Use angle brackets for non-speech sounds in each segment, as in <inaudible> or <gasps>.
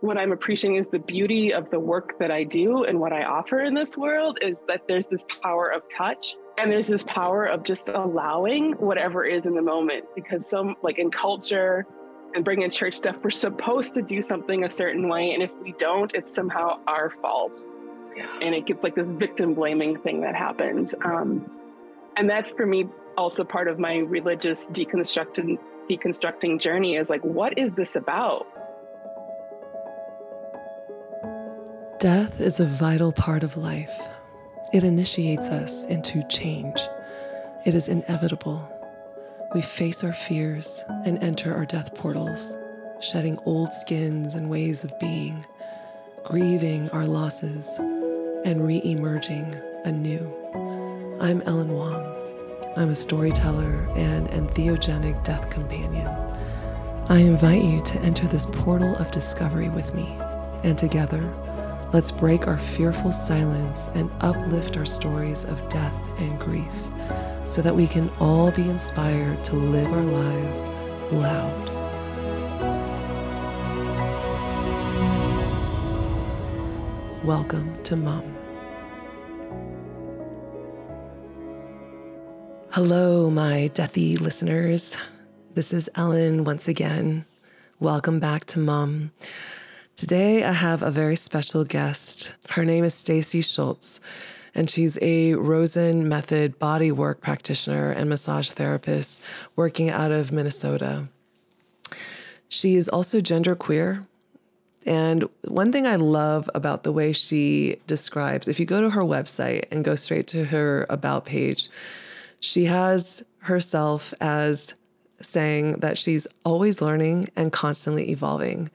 what I'm appreciating is the beauty of the work that I do and what I offer in this world is that there's this power of touch and there's this power of just allowing whatever is in the moment because some like in culture and bringing church stuff we're supposed to do something a certain way. And if we don't it's somehow our fault. Yeah. and it gets like this victim blaming thing that happens. Um, and that's for me also part of my religious deconstructing deconstructing journey is like what is this about Death is a vital part of life. It initiates us into change. It is inevitable. We face our fears and enter our death portals, shedding old skins and ways of being, grieving our losses, and re emerging anew. I'm Ellen Wong. I'm a storyteller and entheogenic death companion. I invite you to enter this portal of discovery with me, and together, Let's break our fearful silence and uplift our stories of death and grief so that we can all be inspired to live our lives loud. Welcome to Mum. Hello, my deathy listeners. This is Ellen once again. Welcome back to Mum. Today, I have a very special guest. Her name is Stacey Schultz, and she's a Rosen method bodywork practitioner and massage therapist working out of Minnesota. She is also genderqueer. And one thing I love about the way she describes, if you go to her website and go straight to her About page, she has herself as saying that she's always learning and constantly evolving.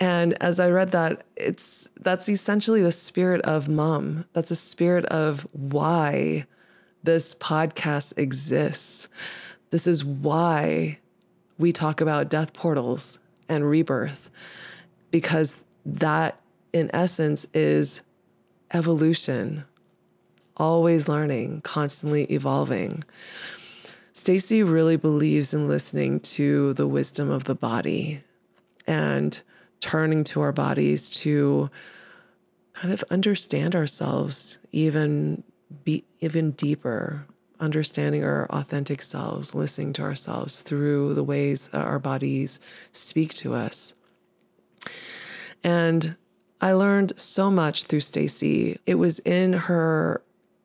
And as I read that, it's that's essentially the spirit of mum. That's a spirit of why this podcast exists. This is why we talk about death portals and rebirth, because that, in essence, is evolution, always learning, constantly evolving. Stacey really believes in listening to the wisdom of the body and turning to our bodies to kind of understand ourselves even be even deeper understanding our authentic selves listening to ourselves through the ways that our bodies speak to us. And i learned so much through stacey. It was in her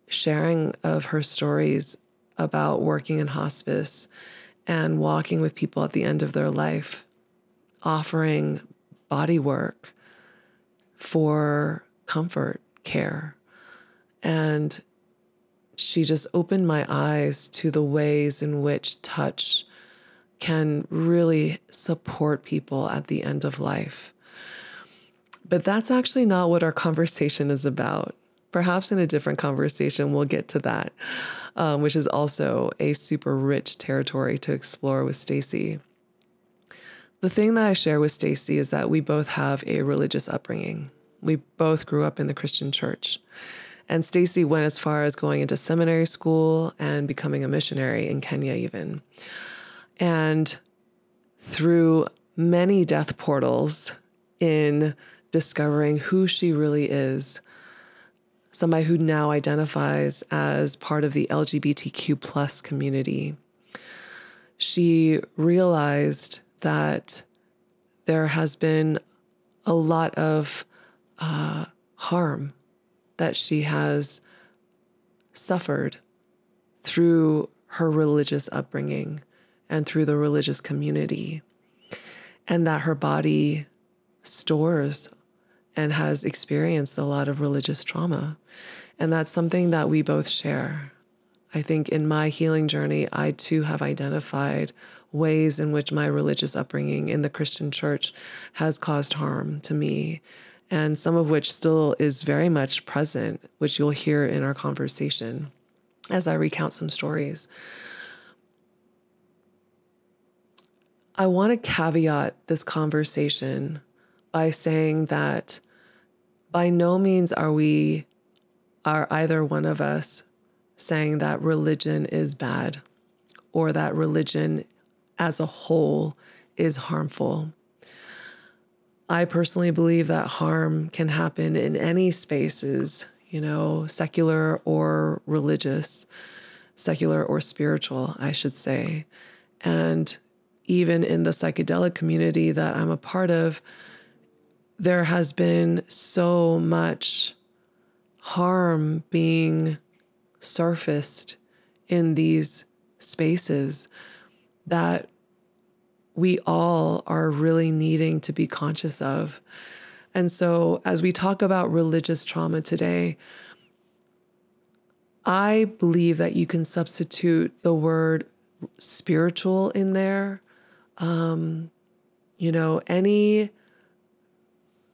sharing of her stories about working in hospice and walking with people at the end of their life offering body work for comfort care. And she just opened my eyes to the ways in which touch can really support people at the end of life. But that's actually not what our conversation is about. Perhaps in a different conversation, we'll get to that, um, which is also a super rich territory to explore with Stacey. The thing that I share with Stacey is that we both have a religious upbringing. We both grew up in the Christian church. And Stacey went as far as going into seminary school and becoming a missionary in Kenya, even. And through many death portals in discovering who she really is, somebody who now identifies as part of the LGBTQ plus community, she realized that there has been a lot of uh, harm that she has suffered through her religious upbringing and through the religious community, and that her body stores and has experienced a lot of religious trauma. And that's something that we both share. I think in my healing journey, I too have identified ways in which my religious upbringing in the Christian church has caused harm to me, and some of which still is very much present, which you'll hear in our conversation as I recount some stories. I want to caveat this conversation by saying that by no means are we, are either one of us saying that religion is bad or that religion as a whole is harmful. I personally believe that harm can happen in any spaces, you know, secular or religious, secular or spiritual, I should say. And even in the psychedelic community that I'm a part of, there has been so much harm being surfaced in these spaces that we all are really needing to be conscious of. And so, as we talk about religious trauma today, I believe that you can substitute the word spiritual in there. Um, you know, any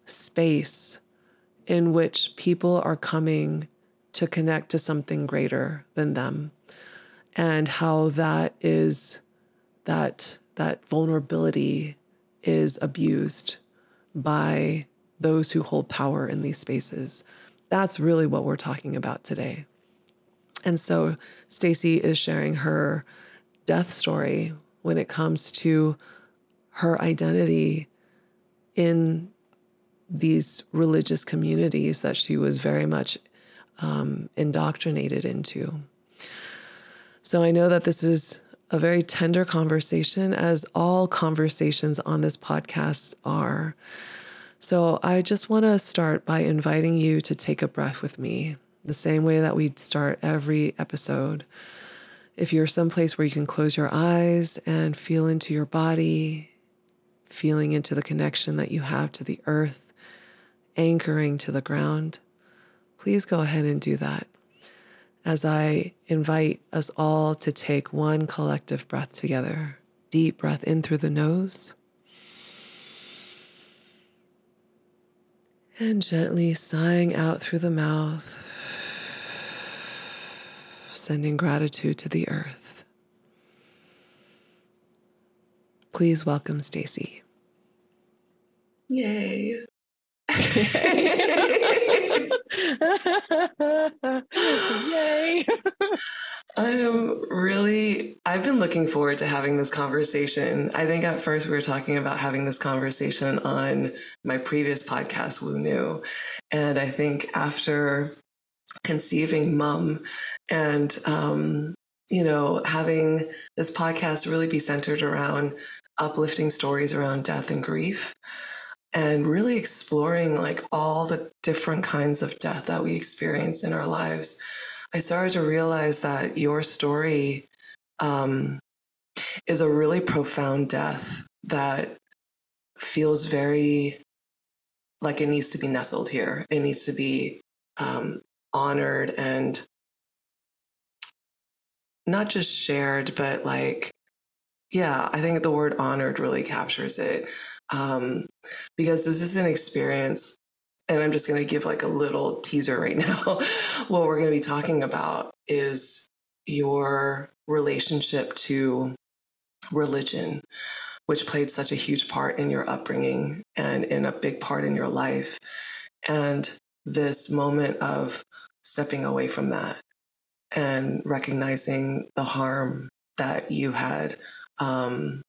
space in which people are coming to connect to something greater than them, and how that is that that vulnerability is abused by those who hold power in these spaces. That's really what we're talking about today. And so Stacey is sharing her death story when it comes to her identity in these religious communities that she was very much um, indoctrinated into. So I know that this is a very tender conversation, as all conversations on this podcast are. So I just want to start by inviting you to take a breath with me, the same way that we start every episode. If you're someplace where you can close your eyes and feel into your body, feeling into the connection that you have to the earth, anchoring to the ground, please go ahead and do that as I invite us all to take one collective breath together. Deep breath in through the nose. And gently sighing out through the mouth, sending gratitude to the earth. Please welcome Stacey. Yay. <laughs> Yay. I am really, I've been looking forward to having this conversation. I think at first we were talking about having this conversation on my previous podcast, Woo New. And I think after conceiving Mum and, um, you know, having this podcast really be centered around uplifting stories around death and grief and really exploring like all the different kinds of death that we experience in our lives, I started to realize that your story um, is a really profound death that feels very like it needs to be nestled here. It needs to be um, honored and not just shared, but like, yeah, I think the word honored really captures it um, because this is an experience. And I'm just going to give like a little teaser right <laughs> now. what we're going to be talking about is your relationship to religion, which played such a huge part in your upbringing and in a big part in your life. And this moment of stepping away from that and recognizing the harm that you had um,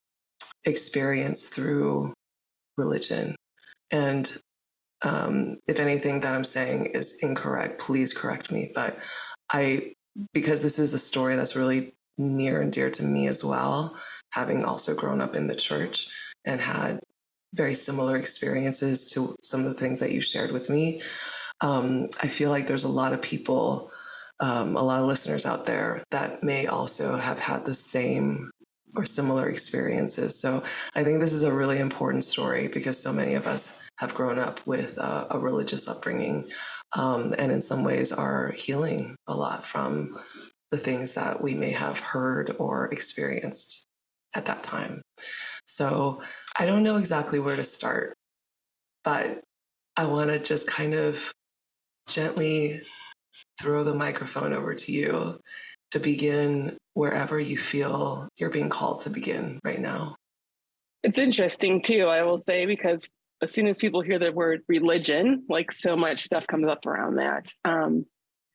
experienced through religion. And um, if anything that I'm saying is incorrect, please correct me. But I, because this is a story that's really near and dear to me as well, having also grown up in the church and had very similar experiences to some of the things that you shared with me. Um, I feel like there's a lot of people, um, a lot of listeners out there that may also have had the same or similar experiences. So I think this is a really important story because so many of us have grown up with uh, a religious upbringing um, and in some ways are healing a lot from the things that we may have heard or experienced at that time. So I don't know exactly where to start, but I want to just kind of gently throw the microphone over to you to begin wherever you feel you're being called to begin right now. It's interesting too, I will say, because as soon as people hear the word religion, like so much stuff comes up around that. Um,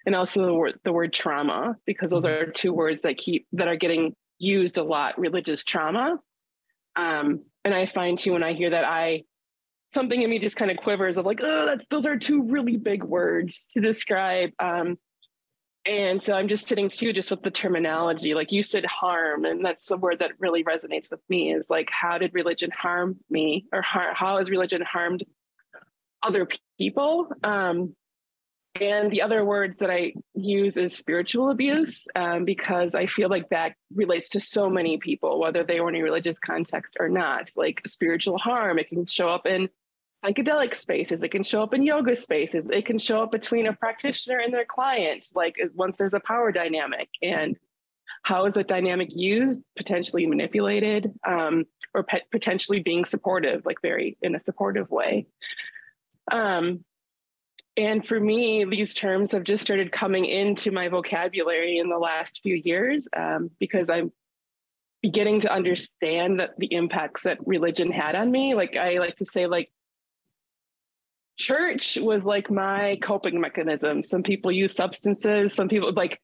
and also the word the word trauma, because those mm-hmm. are two words that keep that are getting used a lot, religious trauma. Um, and I find too when I hear that I something in me just kind of quivers of like, oh, that's those are two really big words to describe. Um, and so I'm just sitting too, just with the terminology. Like you said, harm, and that's the word that really resonates with me. Is like, how did religion harm me, or how, how has religion harmed other people? Um, and the other words that I use is spiritual abuse, um, because I feel like that relates to so many people, whether they were in a religious context or not. Like spiritual harm, it can show up in psychedelic spaces, it can show up in yoga spaces, it can show up between a practitioner and their client, like once there's a power dynamic. And how is that dynamic used, potentially manipulated, um, or pe- potentially being supportive, like very in a supportive way. Um, and for me, these terms have just started coming into my vocabulary in the last few years um, because I'm beginning to understand that the impacts that religion had on me. Like I like to say, like church was like my coping mechanism. Some people use substances. Some people like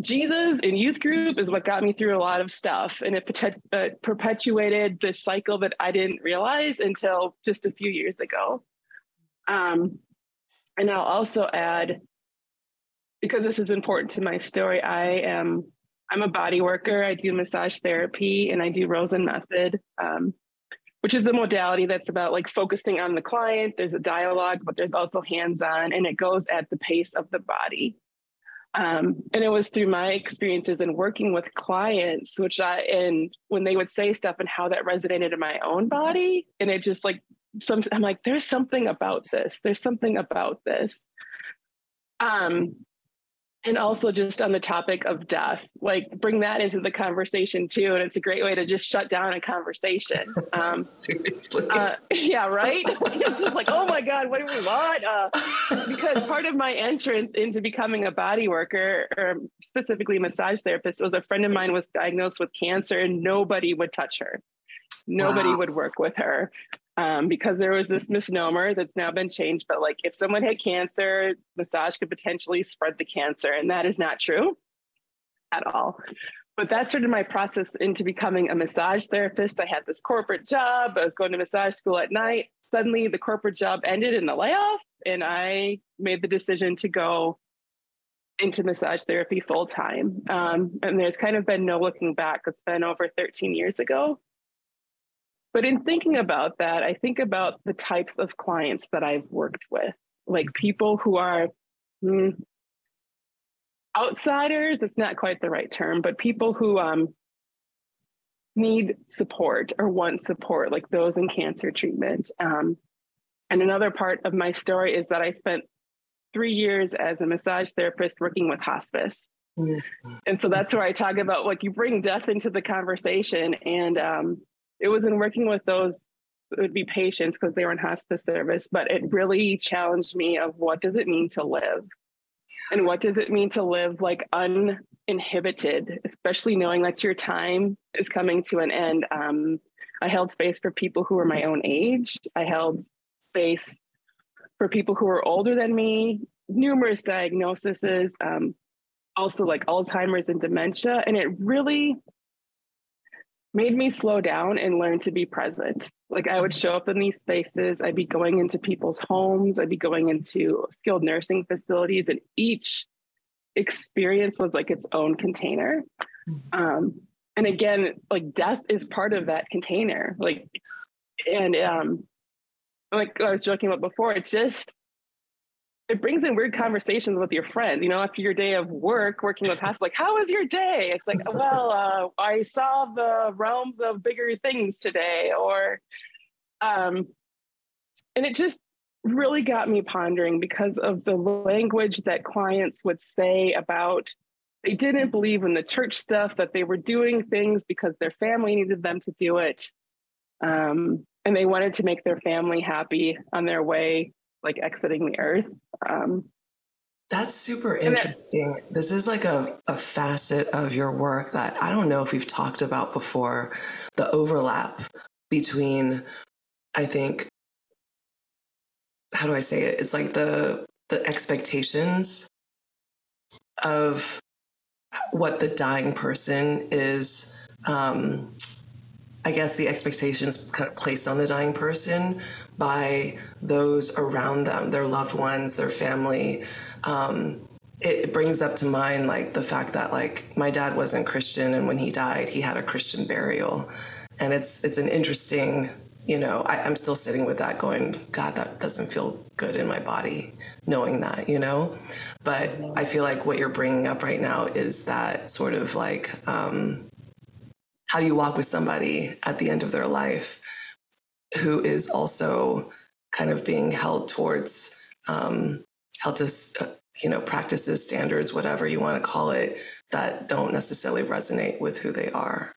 Jesus in youth group is what got me through a lot of stuff, and it uh, perpetuated this cycle that I didn't realize until just a few years ago. Um, and I'll also add, because this is important to my story, I am I'm a body worker. I do massage therapy and I do Rosen method, um, which is the modality that's about like focusing on the client. There's a dialogue, but there's also hands-on, and it goes at the pace of the body. Um, and it was through my experiences in working with clients, which I and when they would say stuff and how that resonated in my own body, and it just like some I'm like, there's something about this. There's something about this. Um, and also just on the topic of death, like bring that into the conversation too. And it's a great way to just shut down a conversation. <laughs> Um, Seriously. Uh, <laughs> yeah, right. <laughs> it's just like, oh my God, what do we want? Uh, because part of my entrance into becoming a body worker, or specifically massage therapist, was a friend of mine was diagnosed with cancer and nobody would touch her. Nobody wow. would work with her um, because there was this misnomer that's now been changed. But like, if someone had cancer, massage could potentially spread the cancer, and that is not true at all. But that started my process into becoming a massage therapist. I had this corporate job. I was going to massage school at night. Suddenly, the corporate job ended in a layoff, and I made the decision to go into massage therapy full time. Um, and there's kind of been no looking back. It's been over 13 years ago. But in thinking about that, I think about the types of clients that I've worked with, like people who are mm, outsiders, that's not quite the right term, but people who um, need support or want support, like those in cancer treatment. Um, and another part of my story is that I spent three years as a massage therapist working with hospice. Mm-hmm. And so that's where I talk about like you bring death into the conversation. And um, it was in working with those it would be patients because they were in hospice service, but it really challenged me of what does it mean to live? And what does it mean to live like uninhibited, especially knowing that your time is coming to an end? Um, I held space for people who were my own age. I held space for people who were older than me, numerous diagnoses, um, also like Alzheimer's and dementia. And it really made me slow down and learn to be present. Like I would show up in these spaces, I'd be going into people's homes, I'd be going into skilled nursing facilities, and each experience was like its own container. Mm-hmm. Um, and again, like death is part of that container. Like, and um, like I was joking about before, it's just it brings in weird conversations with your friends. You know, after your day of work, working with past, like, how was your day? It's like, <laughs> well, uh, I saw the realms of bigger things today, or, um, and it just really got me pondering because of the language that clients would say about they didn't believe in the church stuff that they were doing things because their family needed them to do it um, and they wanted to make their family happy on their way like exiting the earth. Um, that's super interesting. this is like a, a facet of your work that I don't know if we've talked about before the overlap between, I think, how do I say it? It's like the the expectations of what the dying person is um, I guess the expectations kind of placed on the dying person by those around them, their loved ones, their family. Um, it brings up to mind like the fact that like my dad wasn't Christian and when he died he had a Christian burial. And it's it's an interesting you know I, I'm still sitting with that going God that doesn't feel good in my body knowing that you know? But I feel like what you're bringing up right now is that sort of like um, how do you walk with somebody at the end of their life who is also kind of being held towards um, held to uh, you know, practices, standards, whatever you want to call it, that don't necessarily resonate with who they are.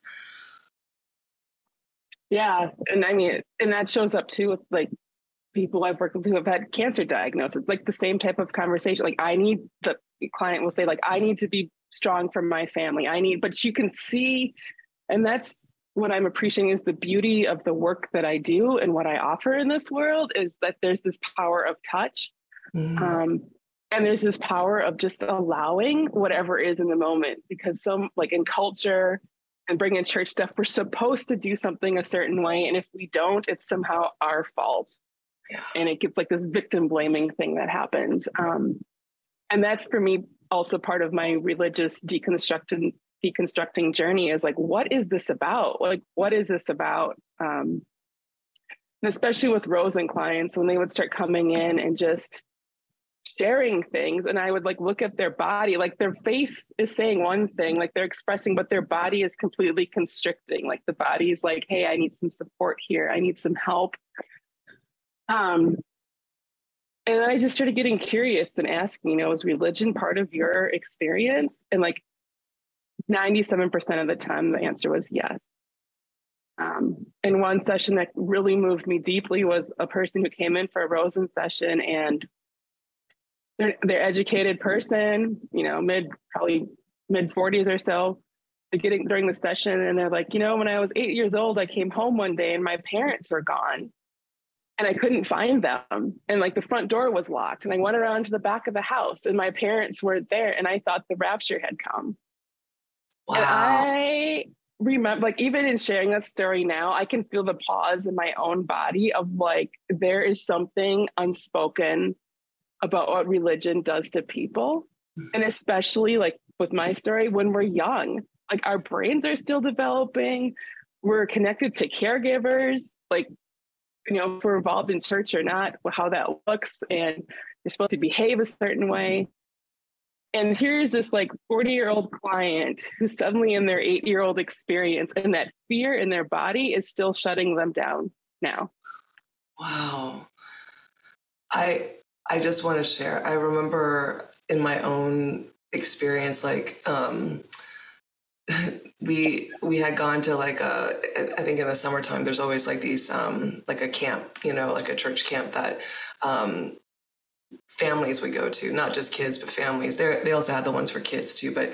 Yeah. And I mean, and that shows up too with like people I've worked with who have had cancer diagnosis, like the same type of conversation. Like, I need the client will say, like, I need to be strong for my family. I need, but you can see, and that's what I'm appreciating is the beauty of the work that I do and what I offer in this world is that there's this power of touch. Mm-hmm. Um, and there's this power of just allowing whatever is in the moment because some like in culture and bringing church stuff we're supposed to do something a certain way and if we don't it's somehow our fault yeah. and it gets like this victim blaming thing that happens um, and that's for me also part of my religious deconstructing deconstructing journey is like what is this about? Like what is this about? Um, and especially with Rosen clients when they would start coming in and just sharing things and i would like look at their body like their face is saying one thing like they're expressing but their body is completely constricting. Like the body is like hey i need some support here. I need some help. Um and i just started getting curious and asking you know is religion part of your experience? And like 97% of the time the answer was yes um, and one session that really moved me deeply was a person who came in for a rosen session and they're, they're educated person, you know, mid probably mid 40s or so. Getting during the session and they're like, you know, when I was eight years old, I came home one day and my parents were gone and I couldn't find them. And like the front door was locked. And I went around to the back of the house and my parents weren't there. And I thought the rapture had come. Wow. And I remember, like, even in sharing that story now, I can feel the pause in my own body of like, there is something unspoken about what religion does to people. And especially like with my story, when we're young, like our brains are still developing, we're connected to caregivers, like, you know, if we're involved in church or not, how that looks, and you're supposed to behave a certain way. And here's this like 40 year old client who's suddenly in their eight year old experience, and that fear in their body is still shutting them down now. Wow. I I just want to share. I remember in my own experience, like um, <laughs> we we had gone to like a I think in the summertime there's always like these um, like a camp, you know, like a church camp that um, families would go to, not just kids but families. They they also had the ones for kids too, but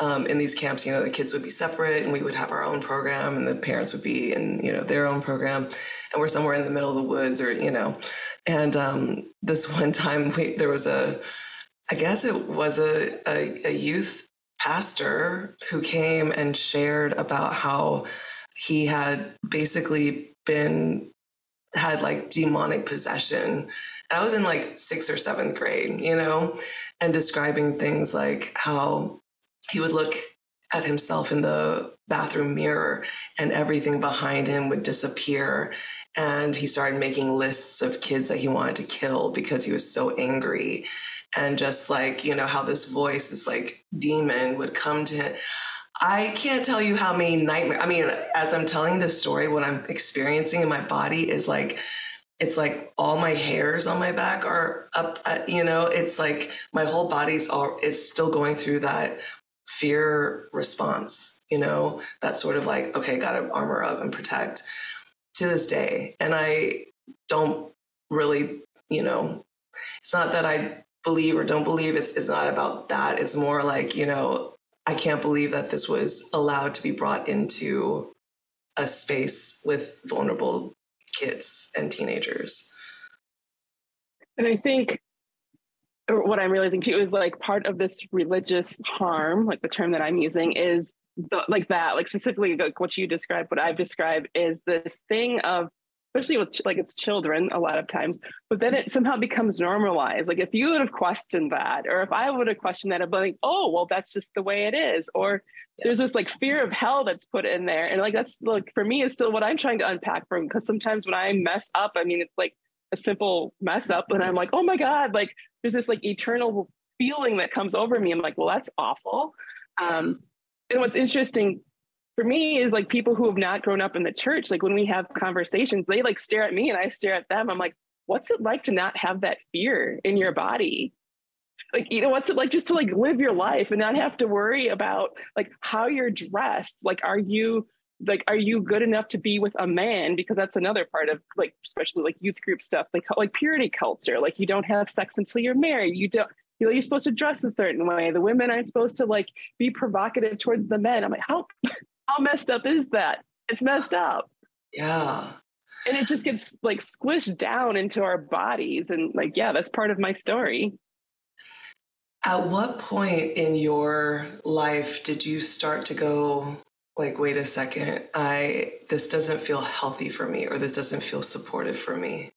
um, in these camps, you know, the kids would be separate and we would have our own program and the parents would be in, you know, their own program. And we're somewhere in the middle of the woods or, you know, and um, this <laughs> one time we, there was a, I guess it was a, a, a youth pastor who came and shared about how he had basically been had like demonic possession. I was in like sixth or seventh grade, you know, and describing things like how he would look at himself in the bathroom mirror and everything behind him would disappear. And he started making lists of kids that he wanted to kill because he was so angry. And just like, you know, how this voice, this like demon would come to him. I can't tell you how many nightmares. I mean, as I'm telling this story, what I'm experiencing in my body is like, it's like all my hairs on my back are up, at, you know, it's like my whole body's all is still going through that fear response, you know, that sort of like, okay, got to armor up and protect to this day. And I don't really, you know, it's not that I believe or don't believe. It's, it's not about that. It's more like, you know, I can't believe that this was allowed to be brought into a space with vulnerable kids and teenagers. And I think what I'm realizing too is like part of this religious harm, like the term that I'm using, is the, like that, like specifically like what you described, what I've described is this thing of especially with like it's children a lot of times but then it somehow becomes normalized. Like if you would have questioned that or if i would have questioned that i'd be like oh well that's just the way it is or yeah. there's this like fear of hell that's put in there and like that's like for me is still what i'm trying to unpack from because sometimes when i mess up i mean it's like a simple mess up and i'm like oh my god like there's this like eternal feeling that comes over me. I'm like well that's awful. Um and what's interesting for me is like people who have not grown up in the church like when we have conversations they like stare at me and i stare at them. I'm like what's it like to not have that fear in your body? Like you know what's it like just to like live your life and not have to worry about like how you're dressed? Like are you like are you good enough to be with a man? Because that's another part of like especially like youth group stuff like like purity culture. Like you don't have sex until you're married. You don't you know you're supposed to dress a certain way. The women aren't supposed to like be provocative towards the men. I'm like how how messed up is that? It's messed up. Yeah. And it just gets like squished down into our bodies. And like, yeah, that's part of my story. At what point in your life did you start to go, like, wait a second, I this doesn't feel healthy for me, or this doesn't feel supportive for me?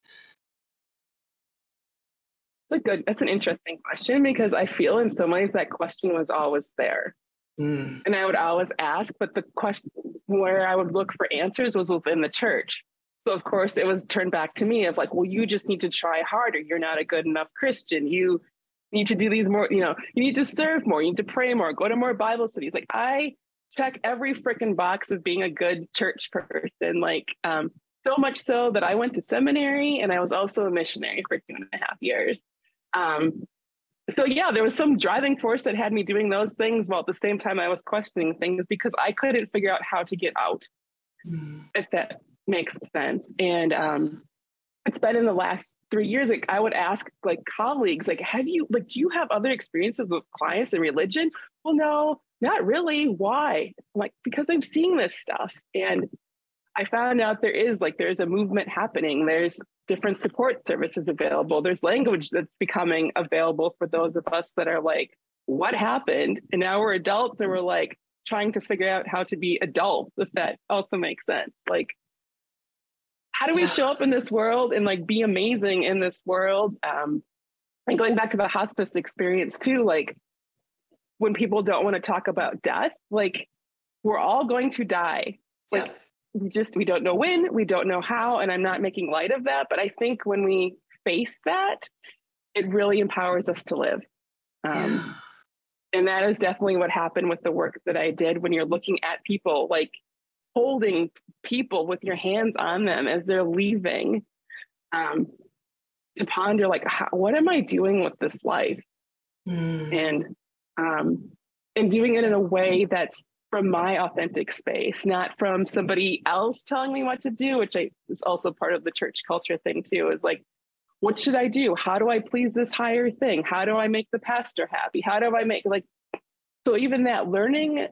That's a good, that's an interesting question because I feel in some ways that question was always there. Mm. And I would always ask, but the question where I would look for answers was within the church. So of course it was turned back to me of like, well, you just need to try harder. You're not a good enough Christian. You need to do these more, you know, you need to serve more, you need to pray more, go to more Bible studies. Like I check every freaking box of being a good church person. Like um, so much so that I went to seminary and I was also a missionary for two and a half years. Um, so yeah, there was some driving force that had me doing those things while at the same time I was questioning things because I couldn't figure out how to get out, mm. if that makes sense. And um, it's been in the last three years. Like I would ask like colleagues, like, have you like do you have other experiences with clients in religion? Well, no, not really. Why? I'm like, because I'm seeing this stuff. And I found out there is like there's a movement happening. There's different support services available. There's language that's becoming available for those of us that are like, what happened? And now we're adults and we're like trying to figure out how to be adults, if that also makes sense. Like, how do we yeah. show up in this world and like be amazing in this world? Um, and going back to the hospice experience too, like when people don't want to talk about death, like we're all going to die. Like yeah we just we don't know when we don't know how and i'm not making light of that but i think when we face that it really empowers us to live. Um, and that is definitely what happened with the work that i did when you're looking at people like holding people with your hands on them as they're leaving um, to ponder like how, what am i doing with this life? Mm. and um, and doing it in a way that's from my authentic space, not from somebody else telling me what to do, which I, is also part of the church culture thing too, is like, what should I do? How do I please this higher thing? How do I make the pastor happy? How do I make like, so even that learning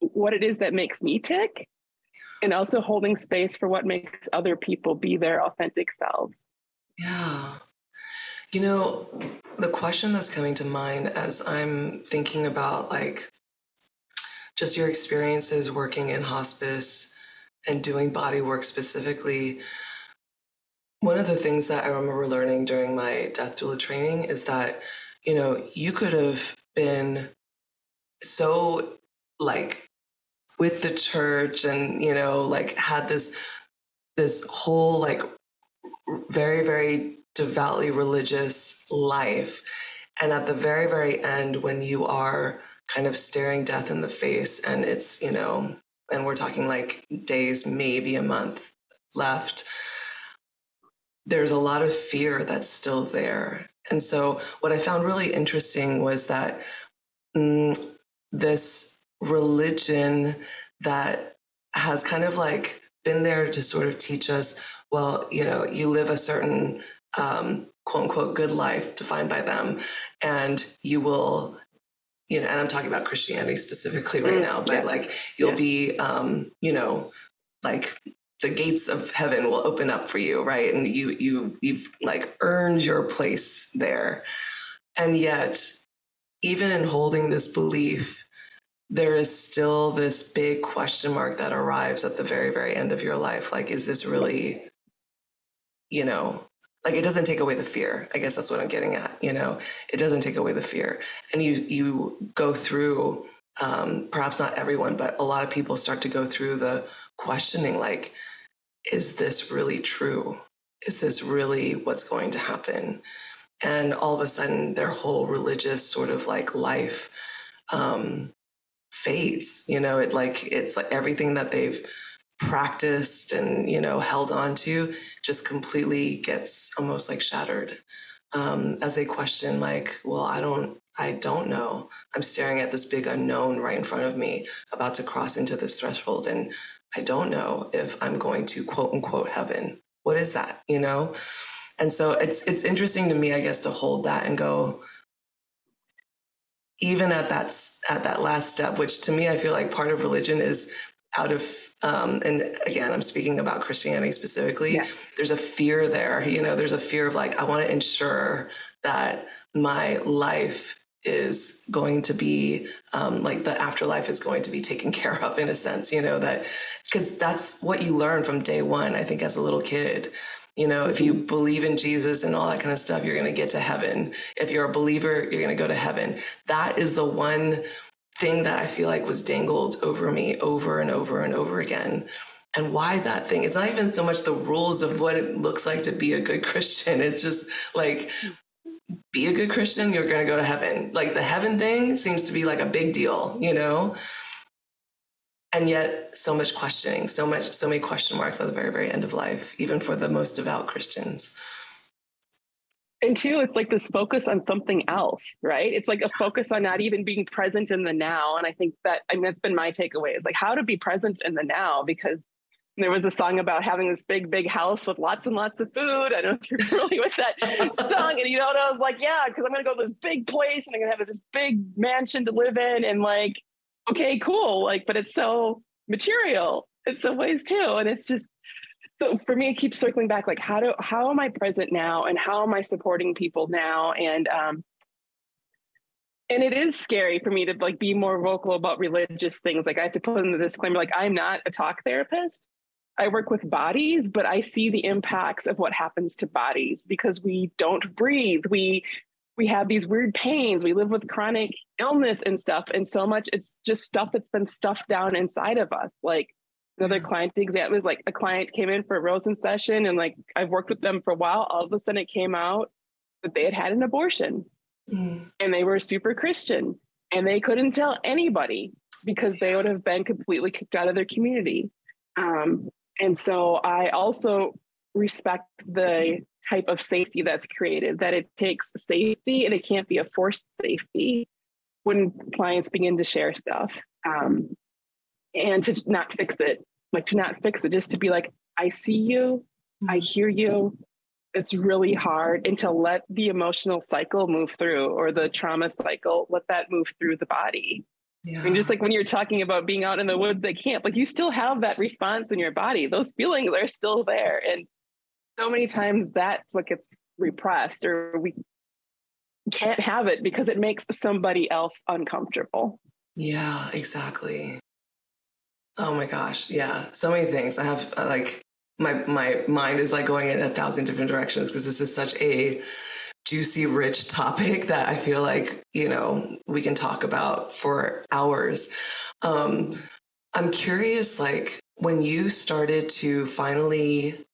what it is that makes me tick and also holding space for what makes other people be their authentic selves. Yeah. You know, the question that's coming to mind as I'm thinking about like just your experiences working in hospice and doing body work specifically. One of the things that I remember learning during my death doula training is that, you know, you could have been so like with the church and, you know, like had this this whole like very very devoutly religious life and at the very very end when you are kind of staring death in the face. And it's, you know, and we're talking like days, maybe a month left. There's a lot of fear that's still there. And so, what I found really interesting was that mm, this religion that has kind of like been there to sort of teach us well, you know, you live a certain um, quote unquote good life defined by them, and you will you know, and I'm talking about Christianity specifically right mm, now, but yeah. like you'll yeah. be, um, you know, like the gates of heaven will open up for you, right? And you you you've like earned your place there. And yet, even in holding this belief, there is still this big question mark that arrives at the very, very end of your life. Like, is this really you know, like it doesn't take away the fear. I guess that's what I'm getting at. You know, it doesn't take away the fear, and you you go through. Um, perhaps not everyone, but a lot of people start to go through the questioning, like, is this really true? Is this really what's going to happen? And all of a sudden, their whole religious sort of like life um, fades. You know, it like it's like everything that they've practiced and you know held on to just completely gets almost like shattered um, as they question like well i don't i don't know. I'm staring at this big unknown right in front of me about to cross into this threshold and i don't know if i'm going to quote unquote heaven. What is that you know? And so it's it's interesting to me i guess to hold that and go even at that at that last step which to me i feel like part of religion is out of um, and again i'm speaking about christianity specifically yeah. there's a fear there you know there's a fear of like i want to ensure that my life is going to be um, like the afterlife is going to be taken <laughs> care of in a sense you know that because that's what you learn from day one i think as a little kid you know, if you believe in Jesus and all that kind of stuff, you're going to get to heaven. If you're a believer, you're going to go to heaven. That is the one thing that I feel like was dangled over me over and over and over again. And why that thing? It's not even so much the rules of what it looks like to be a good <laughs> Christian. It's just like, be a good Christian, you're going to go to heaven. Like the heaven thing seems to be like a big deal, you know? and yet so much questioning so much so many question marks at the very very end of life even for the most devout christians and two it's like this focus on something else right it's like a focus on not even being present in the now and i think that i mean that's been my takeaway is like how to be present in the now because there was a song about having this big, big house with lots and lots of food. I don't know if you're <laughs> familiar with that song. And you know, and I was like, yeah, because I'm gonna go to this big place and I'm gonna have this big mansion to live in. And like, okay, cool. Like, but it's so material in some ways too. And it's just so for me, it keeps circling back like how do how am I present now and how am I supporting people now? And um and it is scary for me to like be more vocal about religious things. Like I have to put in the disclaimer, like I'm not a talk therapist. I work with bodies, but I see the impacts of what happens to bodies because we don't breathe. We we have these weird pains. We live with chronic illness and stuff. And so much, it's just stuff that's been stuffed down inside of us. Like another client example is like a client came in for a Rosen session and like I've worked with them for a while. All of a sudden it came out that they had had an abortion mm. and they were super Christian and they couldn't tell anybody because they would have been completely kicked out of their community. Um, and so I also respect the type of safety that's created, that it takes safety and it can't be a forced safety when clients begin to share stuff. Um, and to not fix it, like to not fix it, just to be like, I see you, I mm-hmm. hear you. It's really hard and to let the emotional cycle move through or the trauma cycle, let that move through the body. Yeah. Mean, just like when you're talking about being out in the woods at camp, like you still have that response in your body. Those feelings are still there. And so many times that's what gets repressed or we can't have it because it makes somebody else uncomfortable. Yeah, exactly. Oh my gosh. Yeah. So many things. I have uh, like my my mind is like going in a thousand different directions because this is such a juicy rich topic that I feel like, you know, we can talk about for hours. Um I'm curious like when you started to finally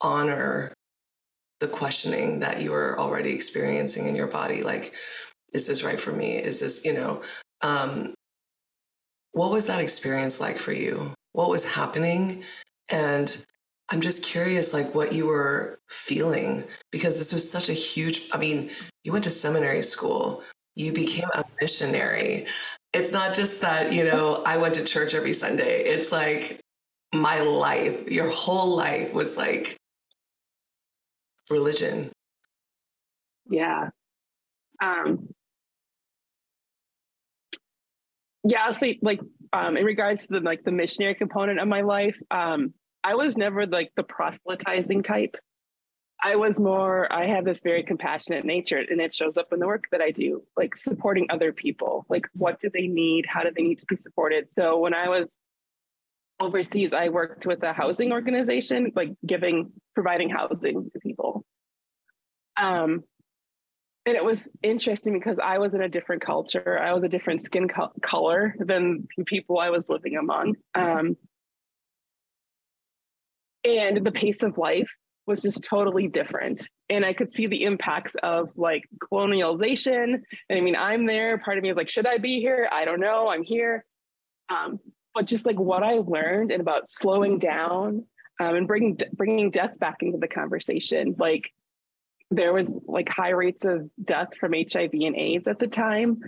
honor the questioning that you were already experiencing in your body like is this right for me is this you know um, what was that experience like for you? What was happening? And i'm just curious like what you were feeling because this was such a huge i mean you went to seminary school. You became a missionary. It's not just that you know i went to church every sunday. It's like my life your whole life was like religion. Yeah. Um, yeah, I'll say like um, in regards to the like the missionary component of my life, um, I was never like the proselytizing type. I was more, I have this very compassionate nature and it shows up in the work that I do, like supporting other people. Like, what do they need? How do they need to be supported? So, when I was overseas, I worked with a housing organization, like giving, providing housing to people. Um, and it was interesting because I was in a different culture. I was a different skin co- color than the people I was living among. Um, and the pace of life was just totally different. And I could see the impacts of like colonialization. And I mean, I'm there. Part of me is like, should I be here? I don't know. I'm here. Um, but just like what I learned and about slowing down um, and bringing bringing death back into the conversation. Like there was like high rates of death from HIV and AIDS at the time.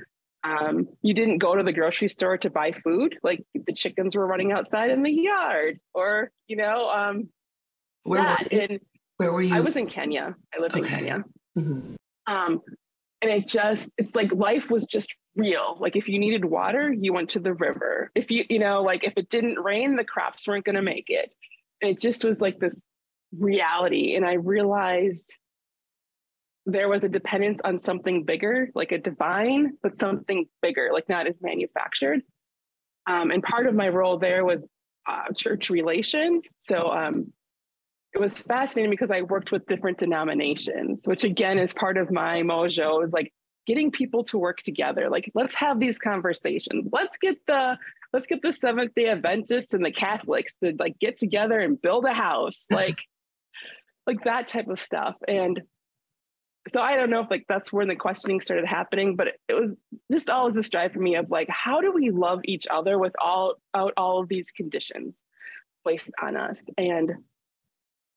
Um, you didn't go to the grocery store to buy food, like the chickens were running outside in the yard, or you know, um, where that. Were and where were you? I was in Kenya. I lived okay. in Kenya. Mm-hmm. Um, and it just, it's like life was just real. Like if you needed water, you went to the river. If you, you know, like if it didn't rain, the crops weren't going to make it. And it just was like this reality. And I realized there was a dependence on something bigger, like a divine, but something bigger, like not as manufactured. Um, and part of my role there was uh, church relations. So um, it was fascinating because I worked with different denominations, which again is part of my mojo is like getting people to work together. Like, let's have these conversations. Let's get the let's get the Seventh Day Adventists and the Catholics to like get together and build a house, <laughs> like like that type of stuff. And so I don't know if like that's when the questioning started happening, but it, was just always a strive for me of like, how do we love each other with all out all of these conditions placed on us? And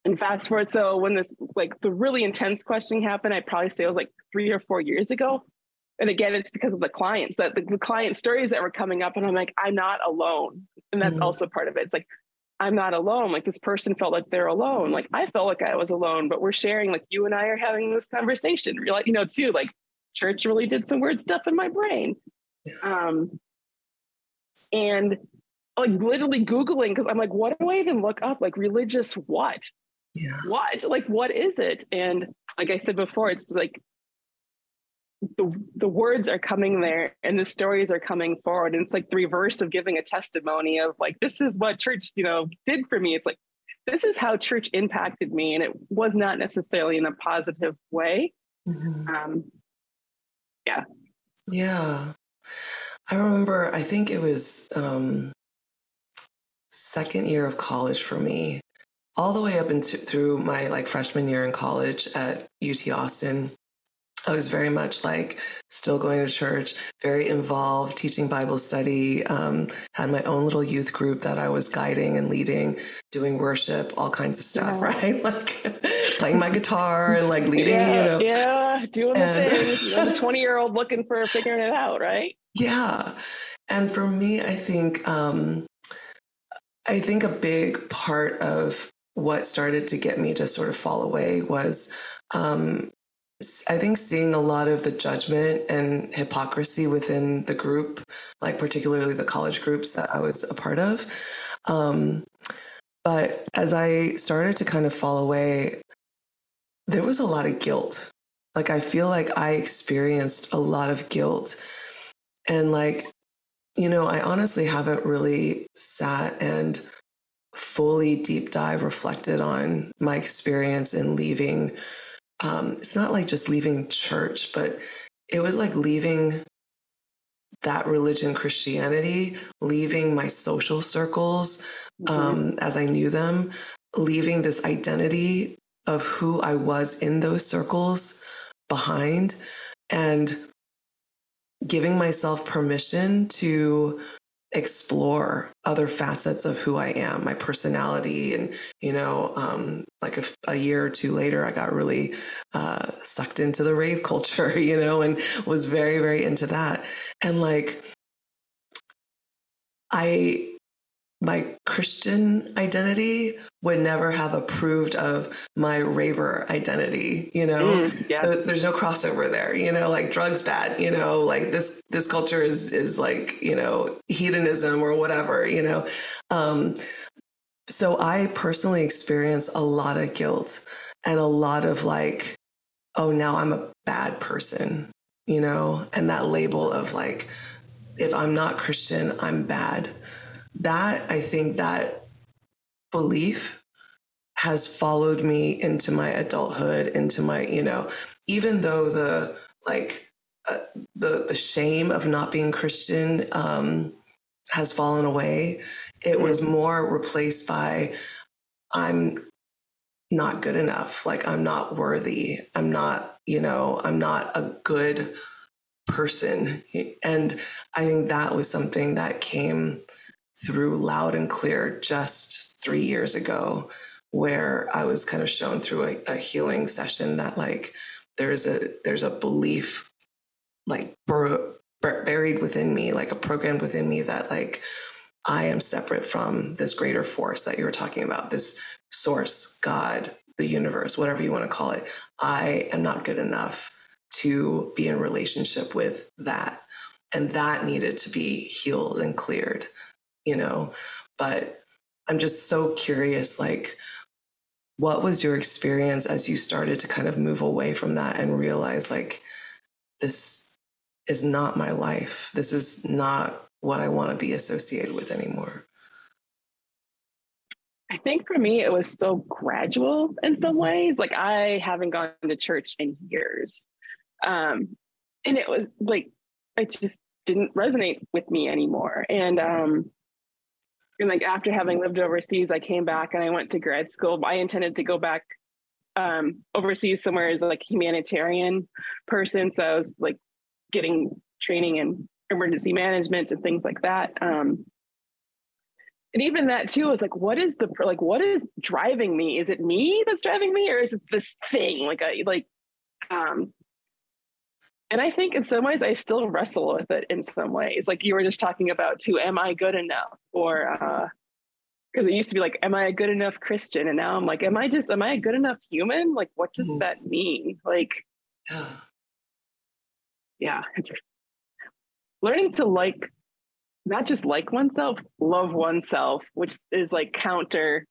and fast forward, so when this like the really intense questioning happened, I'd probably say it was like three or four years ago. And again, it's because of the clients that the, the client stories that were coming up, and I'm like, I'm not alone, and that's mm-hmm. also part of it. It's like I'm not alone. Like this person felt like they're alone. Like I felt like I was alone, but we're sharing, like you and I are having this conversation. Like, you know, too, like church really did some weird stuff in my brain. Um, and like literally Googling, because I'm like, what do I even look up? Like religious what? Yeah. What? Like, what is it? And like I said before, it's like the the words are coming there and the stories are coming forward. And it's like the reverse of giving a testimony of like this is what church you know did for me. It's like this is how church impacted me. And it was not necessarily in a positive way. Mm-hmm. um yeah. Yeah. I remember i think it was um second year of college for me all the way up into through my like freshman year in college at UT Austin I was very much like still going to church, very involved, teaching Bible study, um, had my own little youth group that I was guiding and leading, doing worship, all kinds of stuff, yeah. right? <laughs> Like playing my guitar and like leading, yeah, you know. Yeah, doing and, the thing. You know, <laughs> 20 year old looking for figuring it out, right? Yeah. And for me, I think, um, I think a big part of what started to get me to sort of fall away was um, I think seeing a lot of the judgment and hypocrisy within the group, like particularly the college groups that I was a part of. Um, but as I started to kind of fall away, there was a lot of guilt. Like I feel like I experienced a lot of guilt. And like, you know, I honestly haven't really sat and fully deep dive reflected on my experience in leaving um, it's not like just leaving church, but it was like leaving that religion, Christianity, leaving my social circles mm-hmm. um, as I knew them, leaving this identity of who I was in those circles behind, and giving myself permission to explore other facets of who I am, my personality. And, you know, um, like a, a, year or two later, I got really uh, sucked into the rave <laughs> culture, you know, and was very, very into that. And like, I my Christian identity would never have approved of my raver identity. You know, mm, yeah. there's no crossover there. You know, like drugs bad. You know, like this this culture is is like you know hedonism or whatever. You know, um, so I personally experience a lot of guilt and a lot of like, oh, now I'm a bad person. You know, and that label of like, if I'm not Christian, I'm bad that I think that belief has followed me into my adulthood, into my, you know, even though the like uh, the the shame of not being Christian um, has fallen away, it was more replaced by I'm not good enough. Like I'm not worthy. I'm not, you know, I'm not a good person. And I think that was something that came through loud and clear just three years ago, where I was kind of shown through a, a healing session that like there's a there's a belief like bur- buried within me, like a program within me that like I am separate from this greater force that you were talking about, this source, God, the universe, whatever you want to call it. I am not good enough to be in relationship with that. And that needed to be healed and cleared, you know? But I'm just so curious, like, what was your experience as you started to kind of move away from that and realize, like, this is not my life? This is not what I want to be associated with anymore. I think for me, it was so gradual in some ways. Like I haven't gone to church in years. Um, and it was like, it just didn't resonate with me anymore. And, um, and like after having lived overseas, I came back and I went to grad school. I intended to go back um, overseas somewhere as like humanitarian person. So I was like getting training in emergency management and things like that. Um, and even that too is like, what is the like, what is driving me? Is it me that's driving me, or is it this thing? Like, I like, um, and I think in some ways I still wrestle with it in some ways. Like you were just talking about too, am I good enough? Or uh because it used to be like, am I a good enough Christian? And now I'm like, am I just am I a good enough human? Like, what does mm-hmm. that mean? Like, <gasps> yeah, it's learning to like not just like oneself, love oneself, which is like counter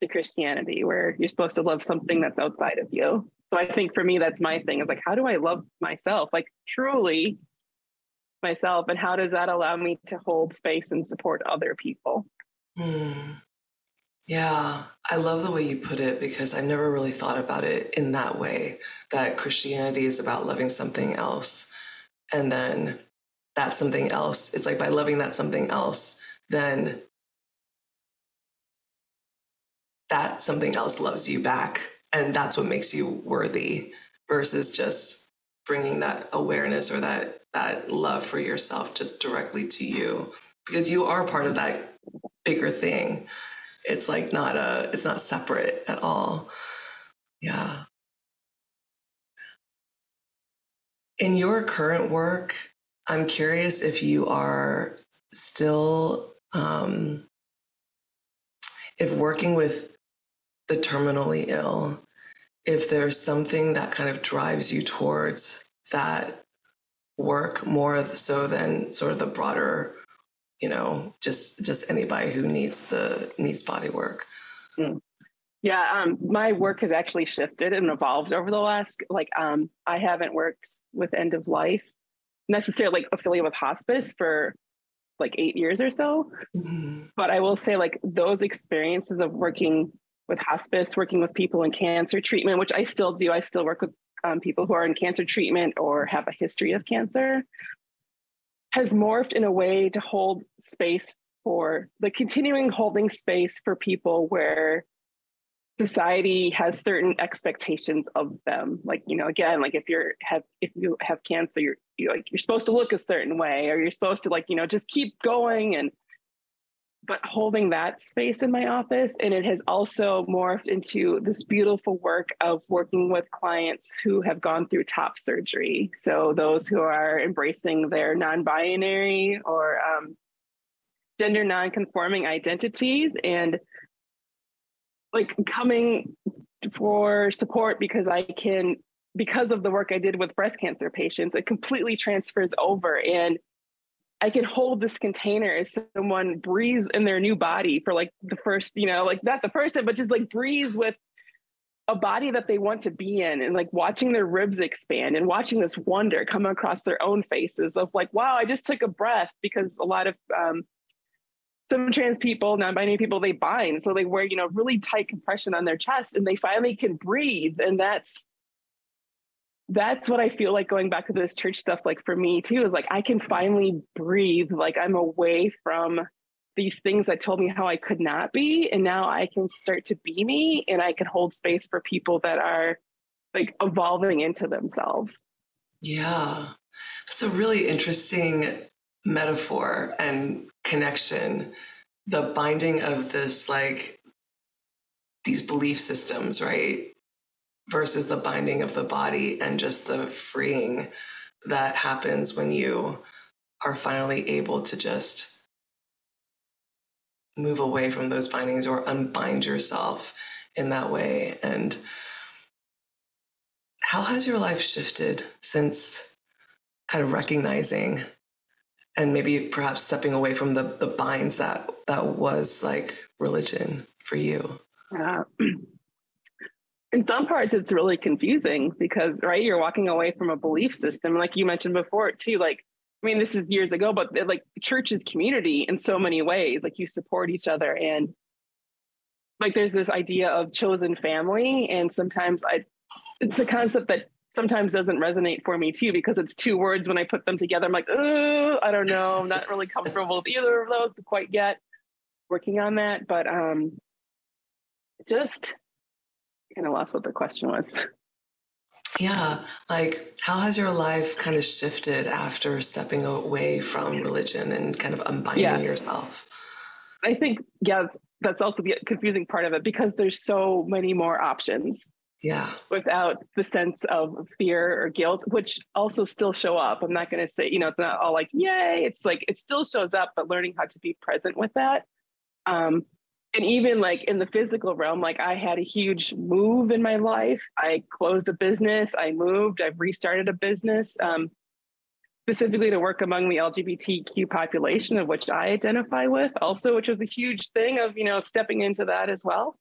to Christianity, where you're supposed to love something that's outside of you. So I think for me, that's my thing is like, how do I love myself? Like truly myself. And how does that allow me to hold space and support other people? Hmm. Yeah, I love the way you put it because I've never really thought about it in that way that Christianity is about loving something else. And then that's something else. It's like by loving that something else, then that something else loves you back. And that's what makes you worthy versus just bringing that awareness or that that love for yourself just directly to you. Because you are part of that bigger thing. It's like not a it's not separate at all. Yeah. In your current work I'm curious if you are still, um, if working with the terminally ill, if there's something that kind of drives you towards that work more so than sort of the broader, you know, just just anybody who needs the needs body work. Mm. Yeah, um, my work has actually shifted and evolved over the last like um, I haven't worked with end of life necessarily like affiliated with hospice for like eight years or so. Mm-hmm. But I will say, like, those experiences of working with hospice, working with people in cancer treatment, which I still do, I still work with um, people who are in cancer treatment or have a history of cancer, has morphed in a way to hold space for the continuing holding space for people where society has certain expectations of them. Like you know again like if you're have if you have cancer you're you like you're supposed to look a certain way or you're supposed to like you know just keep going and but holding that space in my office. And it has also morphed into this beautiful work of working with clients who have gone through top surgery. So those who are embracing their non-binary or um, gender non-conforming identities and like coming for support because I can because of the work I did with breast cancer patients, it completely transfers over. And I can hold this container as someone breathes in their new body for like the first, you know, like not the first time, but just like breathes with a body that they want to be in and like watching their ribs expand and watching this wonder come across their own faces of like, wow, I just took a breath because a lot of um, some trans people, non-binary people, they bind. So they wear, you know, really tight compression on their chest and they finally can breathe. And that's that's what I feel like going back to this church stuff, like for me too, is like I can finally breathe. Like I'm away from these things that told me how I could not be. And now I can start to be me and I can hold space for people that are like evolving into themselves. Yeah. That's a really interesting metaphor and connection. The binding of this, like, these belief systems, right? Versus the binding of the body and just the freeing that happens when you are finally able to just move away from those bindings or unbind yourself in that way. And how has your life shifted since kind of recognizing and maybe perhaps stepping away from the the binds that that was like religion for you? Yeah. Uh, <clears throat> In some parts, it's really confusing because, right, you're walking away from a belief system. Like you mentioned before, too, like I mean, this is years ago, but like church is community in so many ways. Like you support each other, and like there's this idea of chosen family, and sometimes I, it's a concept that sometimes doesn't resonate for me too because it's two words. When I put them together, I'm like, oh, I don't know, I'm not really comfortable with either of those quite yet. Working on that, but um, just kind of lost what the question was. Yeah, like how has your life kind of shifted after stepping away from religion and kind of unbinding yeah. yourself? I think, yeah, that's also the confusing part of it because there's so many more options. Yeah. Without the sense of fear or guilt, which also still show up. I'm not going to say, you know, it's not all like, yay. It's like, it still shows up, but learning how to be present with that. Um, and even like in the physical realm like i had a huge move in my life. I closed a business i moved i've restarted a business um, specifically to work among the lgbtq population of which i identify with also which was a huge thing of you know stepping into that as well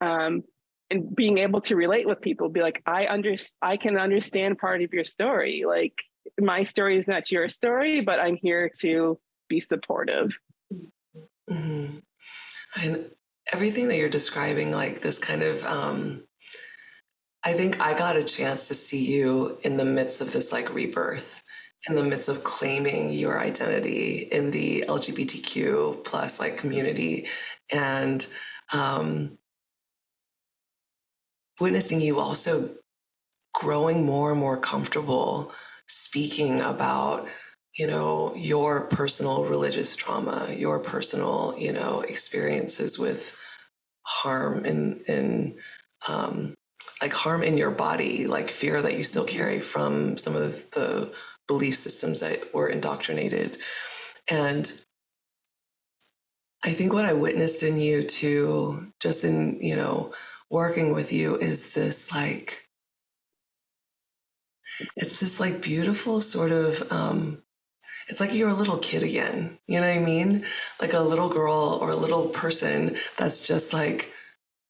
um, and being able to relate with people be like i under i can understand part of your story. Like my story is not your story but i'm here to be supportive. Mm-hmm. And everything that you're describing, like this kind of, um, I think I got a chance to see you in the midst of this like rebirth, in the midst of claiming your identity in the LGBTQ plus like community, and um, witnessing you also growing more and more comfortable speaking about you know, your personal religious trauma, your personal, you know, experiences with harm in in um, like harm in your body, like fear that you still carry from some of the, belief systems that were indoctrinated. And I think what I witnessed in you too, just in, you know, working with you is this like, it's this like beautiful sort of um, it's like you're a little kid again. You know what I mean? Like a little girl or a little person that's just like,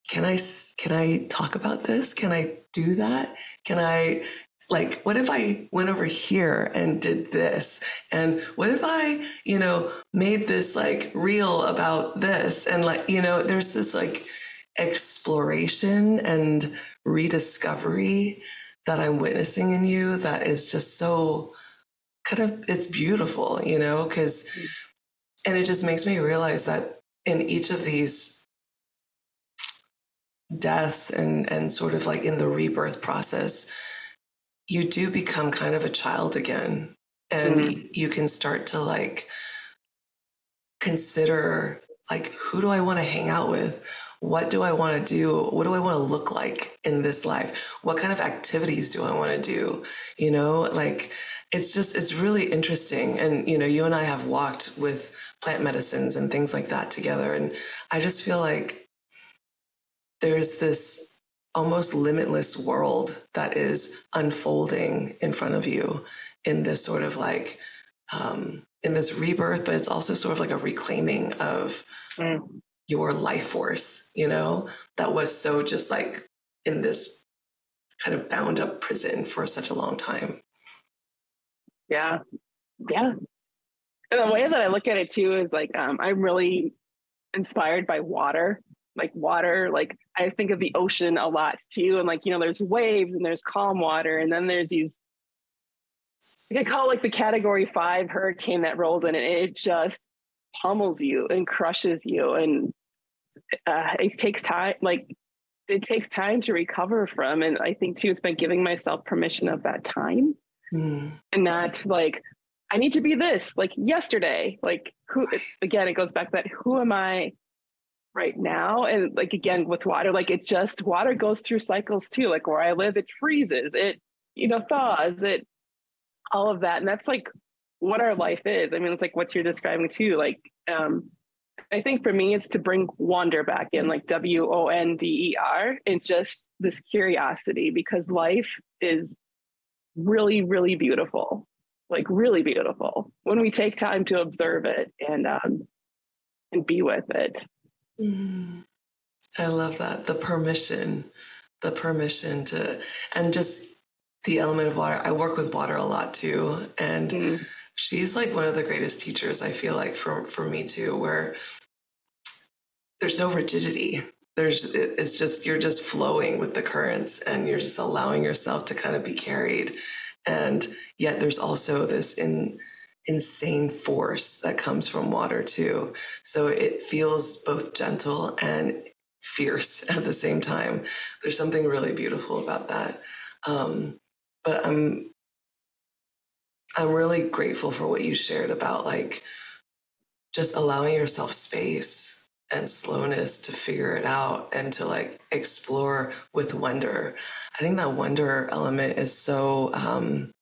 can I can I talk about this? Can I do that? Can I like what if I went over here and did this? And what if I, you know, made this like real about this? And like, you know, there's this like exploration and rediscovery that I'm witnessing in you that is just so kind of it's beautiful, you know, because and it just makes me realize that in each of these deaths and and sort of like in the rebirth process, you do become kind of a child again. And mm-hmm. you can start to like consider like who do I want to hang out with? What do I want to do? What do I want to look like in this life? What kind of activities do I want to do? You know, like it's just it's really interesting. And you know you and i have walked with plant medicines and things like that together. And i just feel like there's this almost limitless world that is unfolding in front of you in this sort of like um, in this rebirth but it's also sort of like a reclaiming of mm. your life force you know that was so just like in this kind of bound up prison for such a long time yeah. Yeah. and the way that I look at it too is like um, I'm really inspired by water. Like water, like I think of the ocean a lot too. And like, you know, there's waves and there's calm water, and then there's these I could call it like the category five hurricane that rolls in and it just pummels you and crushes you. And uh, it takes time, like it takes time to recover from. And I think too, it's been giving myself permission of that time mm. and not like, I need to be this like yesterday. Like who again, it goes back that who am I right now? And like again with water, like it just water goes through cycles too. Like where I live, it freezes, it, you know, thaws, it all of that. And that's like what our life is. I mean, it's like what you're describing too. Like um I think for me it's to bring wonder back in, like W O N D E R, and just this curiosity because life is really, really beautiful like really beautiful when we take time to observe it and um, and be with it. Mm. I love that the permission, the permission to, and just the element of water. I work with water a lot too, and mm. she's like one of the greatest teachers. I feel like for for me too, where there's no rigidity. There's it's just you're just flowing with the currents, and you're just allowing yourself to kind of be carried and yet there's also this in, insane force that comes from water too. So it feels both gentle and fierce <laughs> at the same time. There's something really beautiful about that. Um, but I'm I'm really grateful for what you shared about like just allowing yourself space and slowness to figure it out and to like explore with wonder. I think that wonder element is so um,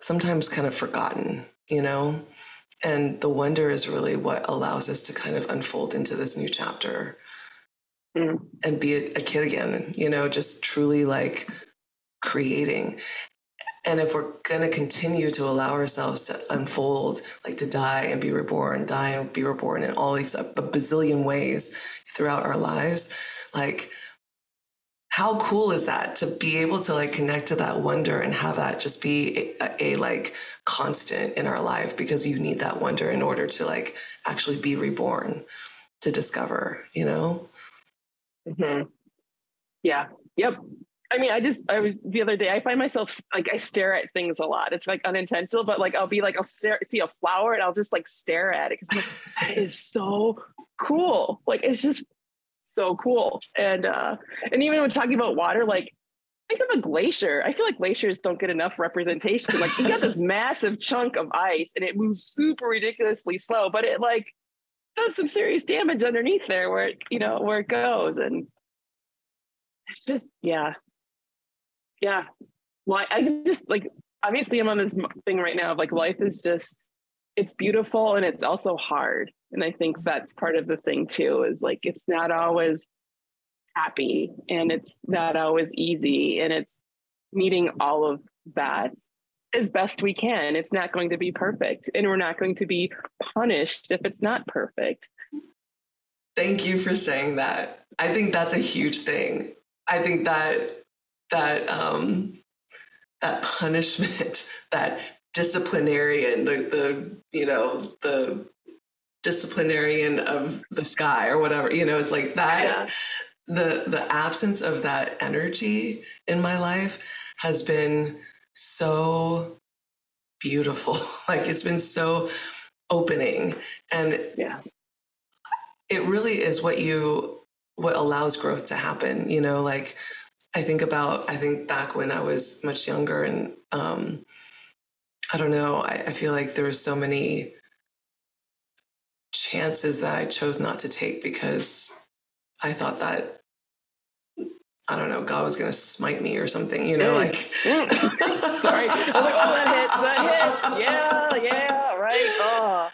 sometimes kind of forgotten, you know? And the wonder is really what allows us to kind of unfold into this new chapter mm. and be a, a kid again, you know, just truly like creating. And if we're going to continue to allow ourselves to unfold, like to die and be reborn, die and be reborn in all these a bazillion ways throughout our lives, like how cool is that to be able to like connect to that wonder and have that just be a, a, like constant in our life because you need that wonder in order to like actually be reborn to discover, you know? Mm-hmm. Yeah. Yep. I mean, I just, I was the other day, I find myself like, I stare at things a lot. It's like unintentional, but like, I'll be like, I'll stare, see a flower and I'll just like stare at it because like, that is <laughs> so cool. Like, it's just so cool. And, uh, and even when talking about water, like, think of a glacier. I feel like glaciers don't get enough representation. Like, you got this <laughs> massive chunk of ice and it moves super ridiculously slow, but it like does some serious damage underneath there where it, you know, where it goes. And, it's just yeah yeah. I, I just like obviously i'm on this thing right now of like life is just it's beautiful and it's also hard. And i think that's part of the thing too is like it's not always happy and it's not always easy and it's meeting all of that as best we can. It's not going to be perfect and we're not going to be punished if it's not perfect. Thank you for saying that. I think that's a huge thing. I think that that um, that punishment, <laughs> that disciplinarian, the the you know the disciplinarian of the sky or whatever. You know, it's like that. Yeah. The the absence of that energy in my life has been so beautiful. <laughs> like it's been so opening and yeah it really is what you what allows growth to happen you know like I think about, I think back when I was much younger and um, I don't know, I, I feel like there were so many chances that I chose not to take because I thought that I don't know, God was going to smite me or something, you know, mm. like. Mm. <laughs> Sorry. I was like, oh, that hits, that hits. Yeah, yeah, right. Oh.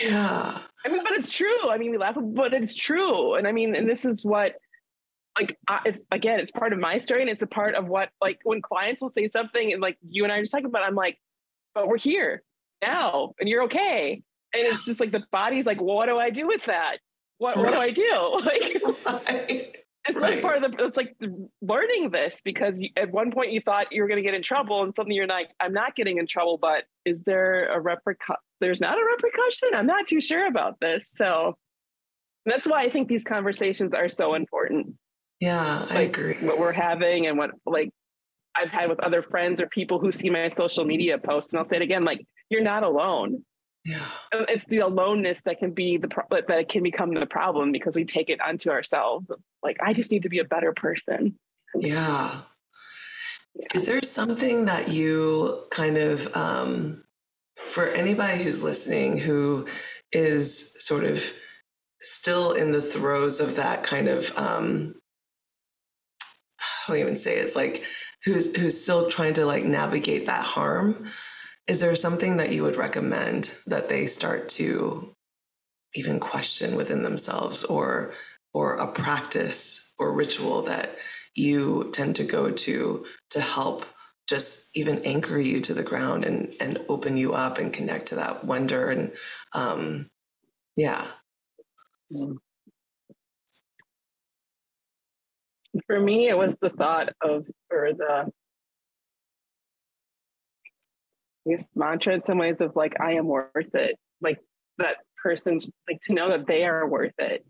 Yeah. I mean, but it's true. I mean, we laugh, but it's true. And I mean, and this is what like it's again it's part of my story and it's a part of what like when clients will say something and like you and i are just talking about i'm like but we're here now and you're okay. And it's just like the body's like well, what do i do with that? What, what do i do? <laughs> Like <laughs> it's right. part of the it's like learning this because you, at one point you thought you were going to get in trouble and suddenly you're like i'm not getting in trouble but is there a repercussion there's not a repercussion? I'm not too sure about this. So that's why i think these conversations are so important yeah like, i agree what we're having and what like i've had with other friends or people who see my social media posts and i'll say it again like you're not alone yeah. It's the aloneness that can be the pro- that can become the problem because we take it onto ourselves. Like I just need to be a better person. Yeah. yeah. Is there something that you kind of um, for anybody who's listening who is sort of still in the throes of that kind of um, Don't even say it. it's like who's who's still trying to like navigate that harm is there something that you would recommend that they start to even question within themselves or or a practice or ritual that you tend to go to to help just even anchor you to the ground and and open you up and connect to that wonder and um yeah for me it was the thought of or the this mantra in some ways of like I am worth it. Like that person, like to know that they are worth it.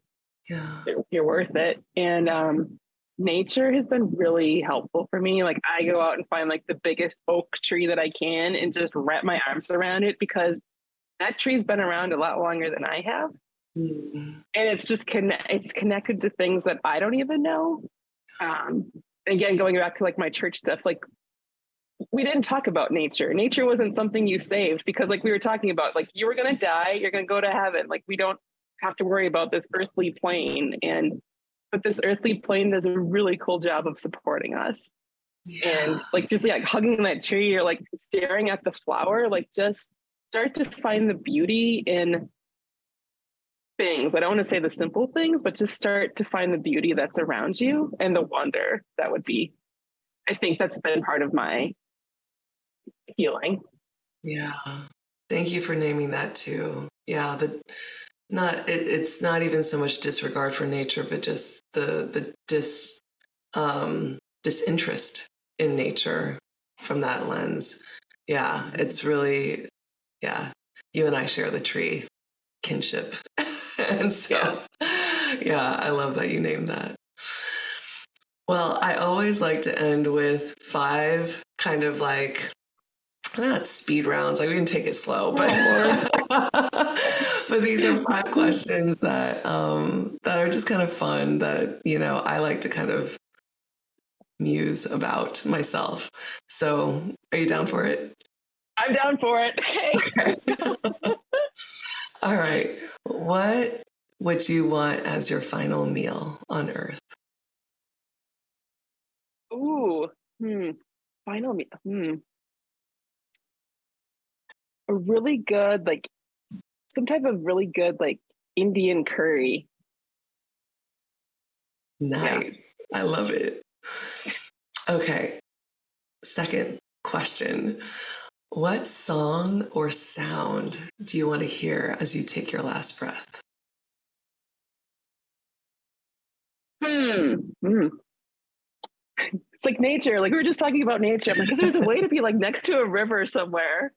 Yeah, you're worth it. And um, nature has been really helpful for me. Like I go out and find like the biggest oak tree that I can and just wrap my arms around it because that tree's been around a lot longer than I have. Mm-hmm. And it's just connect it's connected to things that I don't even know. Um, again, going back to like my church stuff, like we didn't talk about nature. Nature wasn't something you saved because, like we were talking about, like you were going to die, you're going to go to heaven. Like we don't have to worry about this earthly plane. And but this earthly plane does a really cool job of supporting us. Yeah. And like just like hugging that tree or like staring at the flower, like just start to find the beauty in things. I don't want to say the simple things, but just start to find the beauty that's around you and the wonder that would be. I think that's been part of my healing. Yeah. Thank you for naming that too. Yeah, the not it, it's not even so much disregard for nature, but just the the dis um disinterest in nature from that lens. Yeah, it's really yeah. You and I share the tree kinship. <laughs> and so yeah. yeah, I love that you named that. Well, I always like to end with five kind of like not speed rounds. Like we can take it slow but <laughs> but these are five questions that um that are just kind of fun that you know i like to kind of muse about myself. So are you down for it? I'm down for it. <laughs> Okay all right what would you want as your final meal on earth ooh hmm final meal hmm a really good like some type of really good like Indian curry. Nice. Yeah. I love it. Okay. Second question. What song or sound do you want to hear as you take your last breath? Hmm. hmm. It's like nature. Like we were just talking about nature. I'm like, if there's a way to be like next to a river somewhere,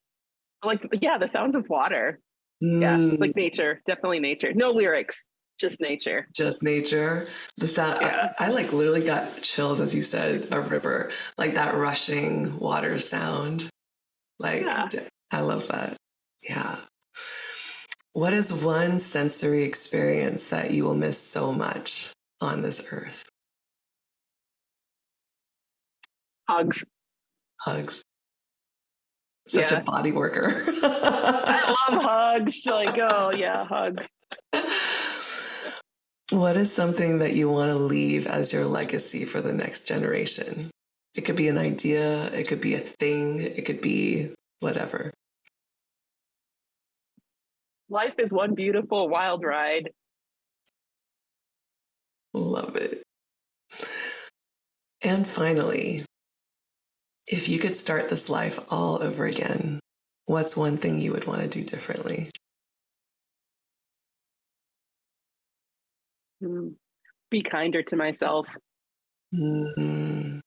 like yeah, the sounds of water. Mm. Yeah, like nature, definitely nature. No lyrics, just nature. Just nature. The sound. Yeah. I, I, like literally got chills as you said a river, like that rushing water sound. Like yeah. I love that. Yeah. What is one sensory experience that you will miss so much on this earth? Hugs. Hugs such yeah. a body worker. I love <laughs> hugs. Like, oh yeah, hugs. What is something that you want to leave as your legacy for the next generation? It could be an idea, it could be a thing, it could be whatever. Life is one beautiful wild ride. Love it. And finally, if you could start this life all over again, what's one thing you would want to do differently? Hmm. be kinder to myself. Mm-hmm.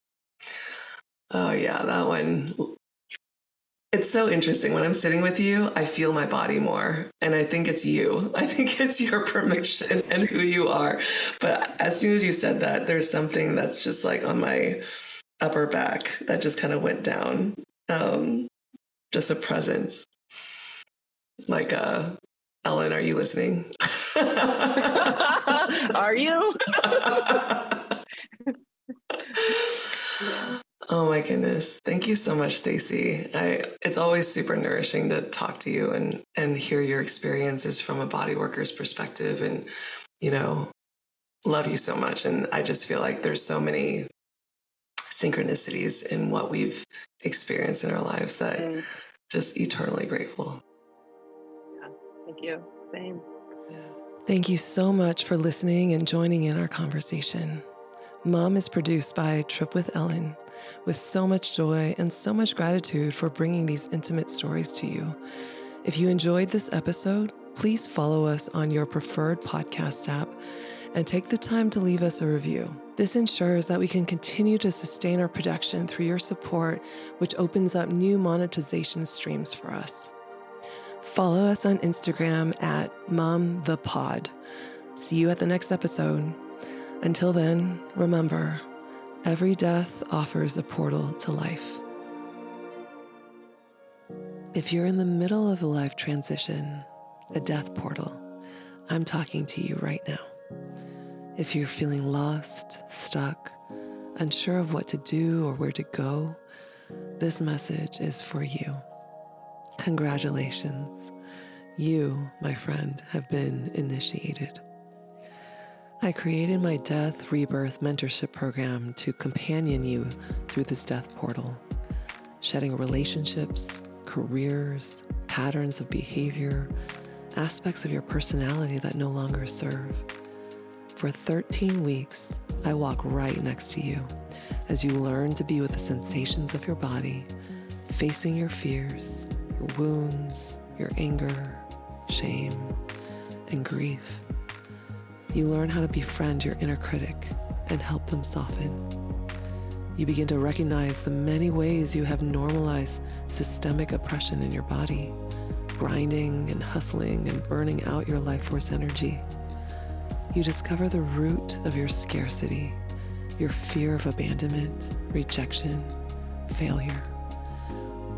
Oh, yeah, that one. It's so interesting. When I'm sitting with you, I feel my body more. And I think it's you. <laughs> I think it's your permission and who you are. But as soon as you said that, there's something that's just like on my upper back that just kind of went down. Um, just a presence. Like, uh, Ellen, are you listening? <laughs> are you? <laughs> Oh my goodness. Thank you so much, Stacey. I it's always super nourishing to talk to you and and hear your experiences from a body worker's perspective and you know, love you so much and I just feel like there's so many synchronicities in what we've experienced in our lives that mm. just eternally grateful. Yeah. Thank you. Same. Yeah. Thank you so much for listening and joining in our conversation. Mum is produced by Trip with Ellen with so much joy and so much gratitude for bringing these intimate stories to you. If you enjoyed this episode, please follow us on your preferred podcast app and take the time to leave us a review. This ensures that we can continue to sustain our production through your support, which opens up new monetization streams for us. Follow us on Instagram at Mum the Pod. See you at the next episode. Until then, remember, Every death offers a portal to life. If you're in the middle of a life transition, a death portal, I'm talking to you right now. If you're feeling lost, stuck, unsure of what to do or where to go, this message is for you. Congratulations. You, my friend, have been initiated. I created my Death Rebirth Mentorship Program to companion you through this death portal, shedding relationships, careers, patterns of behavior, aspects of your personality that no longer serve. For 13 weeks, I walk right next to you as you learn to be with the sensations of your body, facing your fears, your wounds, your anger, shame, and grief. You learn how to befriend your inner critic and help them soften. You begin to recognize the many ways you have normalized systemic oppression in your body, grinding and hustling and burning out your life force energy. You discover the root of your scarcity, your fear of abandonment, rejection, failure.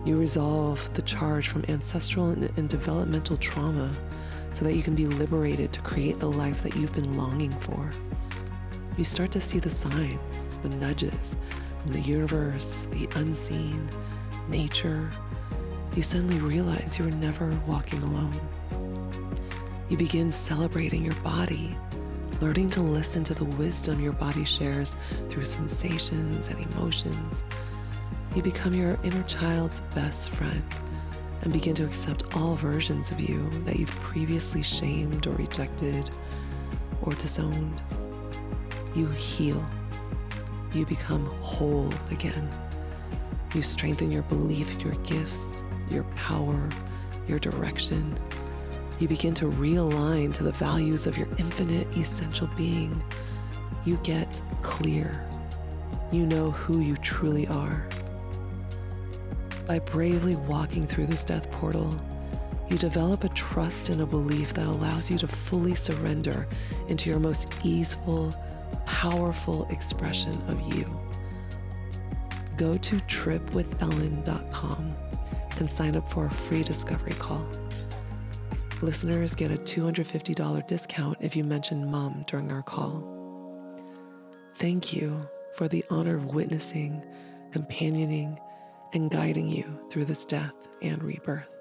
You resolve the charge from ancestral and, developmental trauma so that you can be liberated to create the life that you've been longing for. You start to see the signs, the nudges from the universe, the unseen, nature. You suddenly realize you are never walking alone. You begin celebrating your body, learning to listen to the wisdom your body shares through sensations and emotions. You become your inner child's best friend and begin to accept all versions of you that you've previously shamed or rejected or disowned. You heal. You become whole again. You strengthen your belief in your gifts, your power, your direction. You begin to realign to the values of your infinite essential being. You get clear. You know who you truly are. By bravely walking through this death portal, you develop a trust and a belief that allows you to fully surrender into your most easeful, powerful expression of you. Go to tripwithellen.com and sign up for a free discovery call. Listeners get a $250 discount if you mention Mum during our call. Thank you for the honor of witnessing, companioning, and guiding you through this death and rebirth.